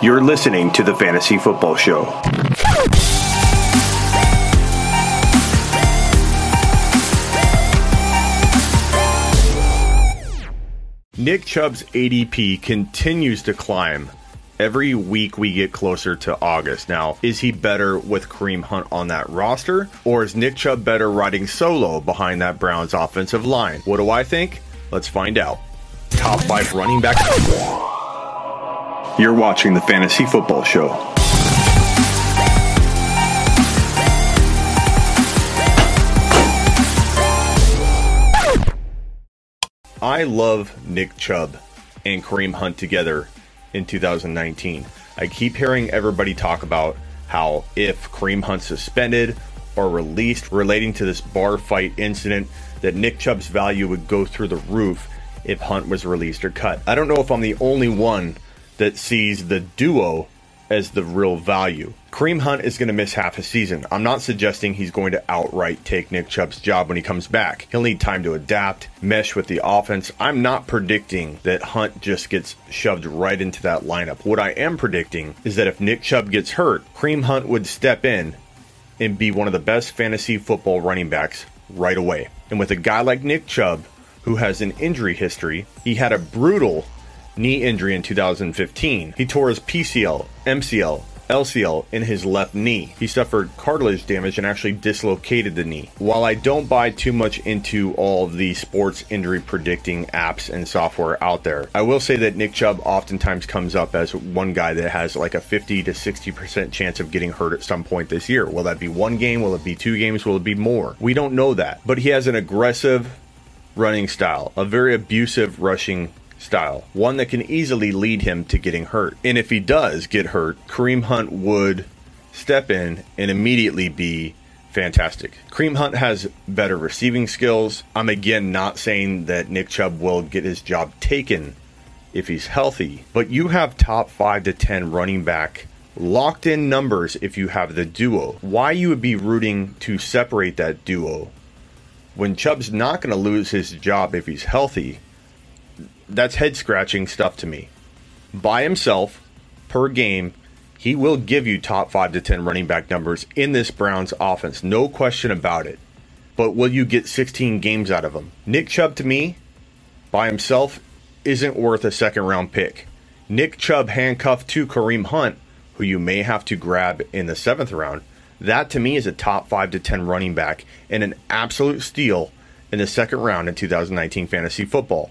You're listening to the Fantasy Football Show. Nick Chubb's ADP continues to climb. Every week we get closer to August. Now, is he better with Kareem Hunt on that roster? Or is Nick Chubb better riding solo behind that Browns offensive line? What do I think? Let's find out. Top five running back. You're watching the Fantasy Football Show. I love Nick Chubb and Kareem Hunt together in 2019. I keep hearing everybody talk about how if Kareem Hunt suspended or released relating to this bar fight incident, that Nick Chubb's value would go through the roof if Hunt was released or cut. I don't know if I'm the only one that sees the duo as the real value. Kareem Hunt is going to miss half a season. I'm not suggesting he's going to outright take Nick Chubb's job when he comes back. He'll need time to adapt, mesh with the offense. I'm not predicting that Hunt just gets shoved right into that lineup. What I am predicting is that if Nick Chubb gets hurt, Kareem Hunt would step in and be one of the best fantasy football running backs right away. And with a guy like Nick Chubb, who has an injury history, he had a brutal knee injury in 2015. He tore his PCL, MCL, LCL in his left knee. He suffered cartilage damage and actually dislocated the knee. While I don't buy too much into all of the sports injury predicting apps and software out there, I will say that Nick Chubb oftentimes comes up as one guy that has like a 50 to 60% chance of getting hurt at some point this year. Will that be one game? Will it be two games? Will it be more? We don't know that. But he has an aggressive running style, a very abusive rushing style, one that can easily lead him to getting hurt. And if he does get hurt, Kareem Hunt would step in and immediately be fantastic. Kareem Hunt has better receiving skills. I'm again not saying that Nick Chubb will get his job taken if he's healthy, but you have top 5 to 10 running back locked in numbers if you have the duo. Why you would be rooting to separate that duo when Chubb's not going to lose his job if he's healthy that's head scratching stuff to me. By himself, per game, he will give you top five to 10 running back numbers in this Browns offense. No question about it. But will you get 16 games out of him? Nick Chubb, to me, by himself, isn't worth a second round pick. Nick Chubb handcuffed to Kareem Hunt, who you may have to grab in the seventh round, that to me is a top five to 10 running back and an absolute steal in the second round in 2019 fantasy football.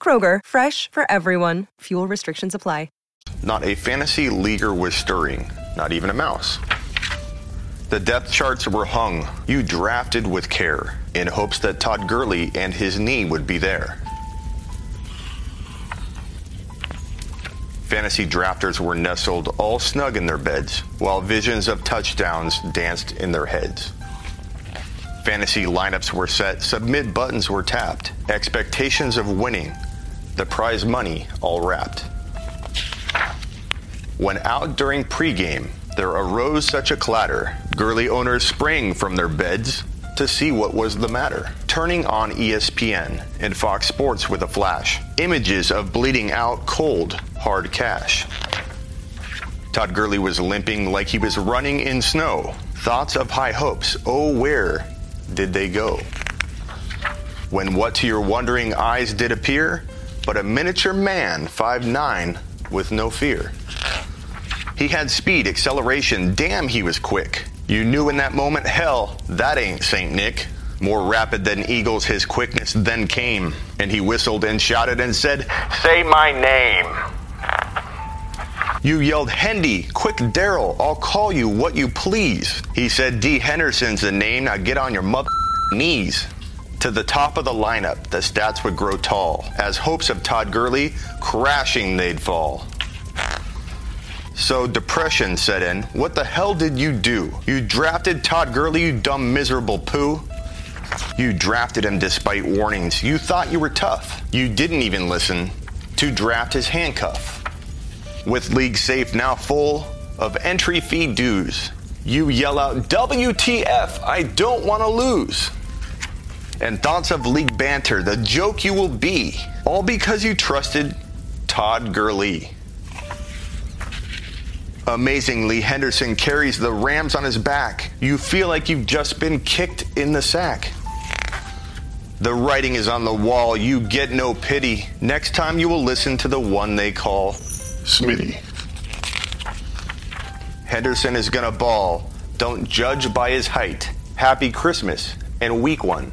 Kroger, fresh for everyone. Fuel restrictions apply. Not a fantasy leaguer was stirring, not even a mouse. The depth charts were hung. You drafted with care in hopes that Todd Gurley and his knee would be there. Fantasy drafters were nestled all snug in their beds, while visions of touchdowns danced in their heads. Fantasy lineups were set, submit buttons were tapped, expectations of winning, the prize money all wrapped. When out during pregame, there arose such a clatter, Gurley owners sprang from their beds to see what was the matter. Turning on ESPN and Fox Sports with a flash, images of bleeding out cold, hard cash. Todd Gurley was limping like he was running in snow. Thoughts of high hopes, oh, where did they go? When what to your wondering eyes did appear, but a miniature man, five nine, with no fear. He had speed, acceleration, damn, he was quick. You knew in that moment, hell, that ain't St. Nick. More rapid than eagles, his quickness then came, and he whistled and shouted and said, Say my name. You yelled, Hendy, quick Darrell, I'll call you what you please. He said, D. Henderson's the name, now get on your mother knees. To the top of the lineup, the stats would grow tall. As hopes of Todd Gurley, crashing they'd fall. So depression set in. What the hell did you do? You drafted Todd Gurley, you dumb miserable poo. You drafted him despite warnings. You thought you were tough. You didn't even listen to draft his handcuff. With league safe now full of entry fee dues, you yell out, WTF, I don't want to lose. And thoughts of league banter, the joke you will be, all because you trusted Todd Gurley. Amazingly, Henderson carries the Rams on his back. You feel like you've just been kicked in the sack. The writing is on the wall. You get no pity. Next time you will listen to the one they call Smitty. Henderson is gonna ball. Don't judge by his height. Happy Christmas and week one.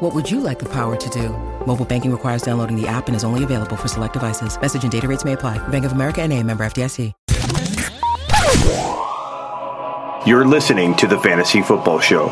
What would you like the power to do? Mobile banking requires downloading the app and is only available for select devices. Message and data rates may apply. Bank of America and a member FDIC. You're listening to the Fantasy Football Show.